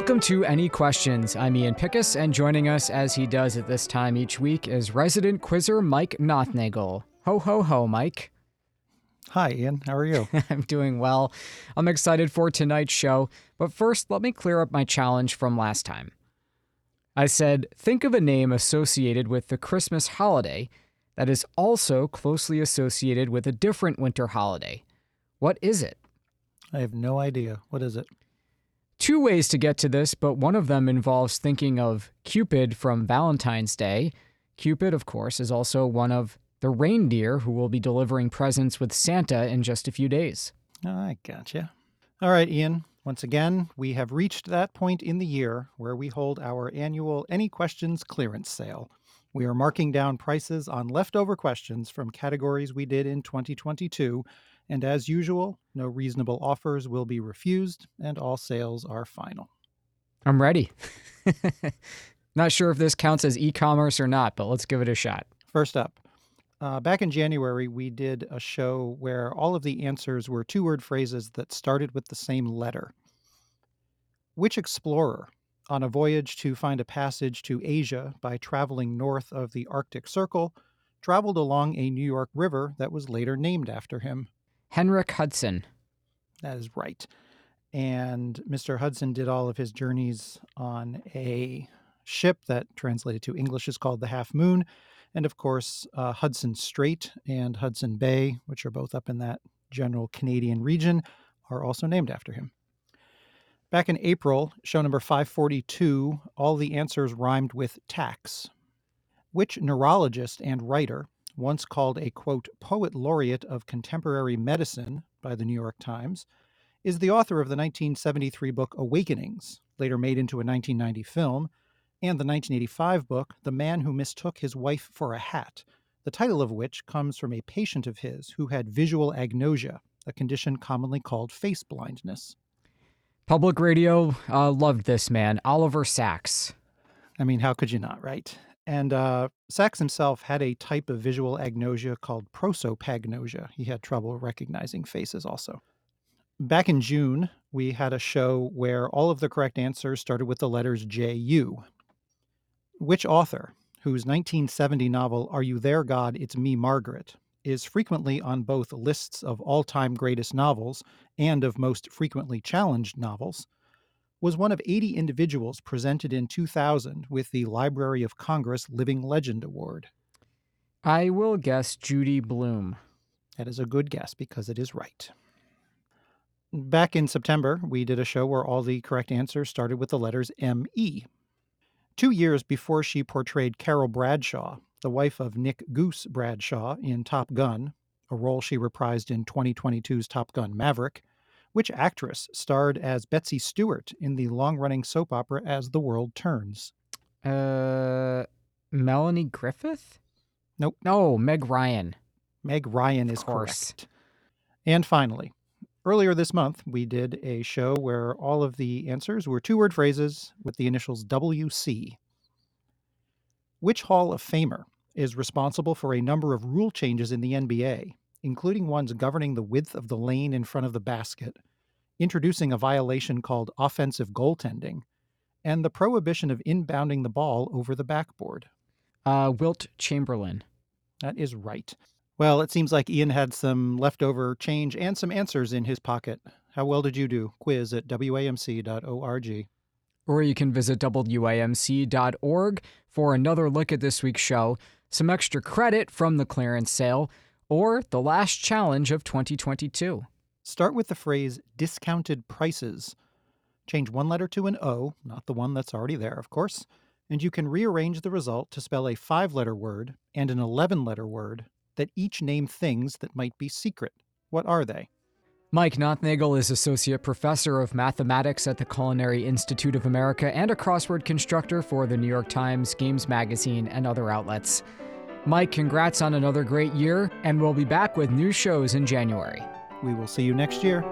Welcome to Any Questions. I'm Ian Pickus, and joining us as he does at this time each week is resident quizzer Mike Nothnagel. Ho, ho, ho, Mike. Hi, Ian. How are you? I'm doing well. I'm excited for tonight's show, but first, let me clear up my challenge from last time. I said, think of a name associated with the Christmas holiday that is also closely associated with a different winter holiday. What is it? I have no idea. What is it? Two ways to get to this, but one of them involves thinking of Cupid from Valentine's Day. Cupid, of course, is also one of the reindeer who will be delivering presents with Santa in just a few days. I gotcha. All right, Ian. Once again, we have reached that point in the year where we hold our annual Any Questions clearance sale. We are marking down prices on leftover questions from categories we did in 2022, and as usual, no reasonable offers will be refused, and all sales are final. I'm ready. not sure if this counts as e commerce or not, but let's give it a shot. First up, uh, back in January, we did a show where all of the answers were two word phrases that started with the same letter. Which explorer on a voyage to find a passage to Asia by traveling north of the Arctic Circle, traveled along a New York river that was later named after him. Henrik Hudson. That is right. And Mr. Hudson did all of his journeys on a ship that translated to English is called the Half Moon. And of course, uh, Hudson Strait and Hudson Bay, which are both up in that general Canadian region, are also named after him. Back in April, show number 542, all the answers rhymed with tax. Which neurologist and writer, once called a quote, poet laureate of contemporary medicine by the New York Times, is the author of the 1973 book Awakenings, later made into a 1990 film, and the 1985 book The Man Who Mistook His Wife for a Hat, the title of which comes from a patient of his who had visual agnosia, a condition commonly called face blindness. Public radio uh, loved this man, Oliver Sacks. I mean, how could you not, right? And uh, Sacks himself had a type of visual agnosia called prosopagnosia. He had trouble recognizing faces also. Back in June, we had a show where all of the correct answers started with the letters JU. Which author, whose 1970 novel Are You There, God? It's Me, Margaret, is frequently on both lists of all time greatest novels and of most frequently challenged novels, was one of 80 individuals presented in 2000 with the Library of Congress Living Legend Award. I will guess Judy Blume. That is a good guess because it is right. Back in September, we did a show where all the correct answers started with the letters M-E. Two years before she portrayed Carol Bradshaw the wife of Nick Goose Bradshaw in Top Gun, a role she reprised in 2022's Top Gun Maverick, which actress starred as Betsy Stewart in the long running soap opera As the World Turns? Uh, Melanie Griffith? Nope. No, Meg Ryan. Meg Ryan is correct. And finally, earlier this month, we did a show where all of the answers were two word phrases with the initials WC. Which Hall of Famer is responsible for a number of rule changes in the NBA, including ones governing the width of the lane in front of the basket, introducing a violation called offensive goaltending, and the prohibition of inbounding the ball over the backboard? Uh, Wilt Chamberlain. That is right. Well, it seems like Ian had some leftover change and some answers in his pocket. How well did you do? Quiz at wamc.org or you can visit WAMC.org for another look at this week's show, some extra credit from the clearance sale, or the last challenge of 2022. Start with the phrase discounted prices. Change one letter to an O, not the one that's already there, of course, and you can rearrange the result to spell a five letter word and an 11 letter word that each name things that might be secret. What are they? Mike Nothnagel is Associate Professor of Mathematics at the Culinary Institute of America and a crossword constructor for the New York Times, Games Magazine, and other outlets. Mike, congrats on another great year, and we'll be back with new shows in January. We will see you next year.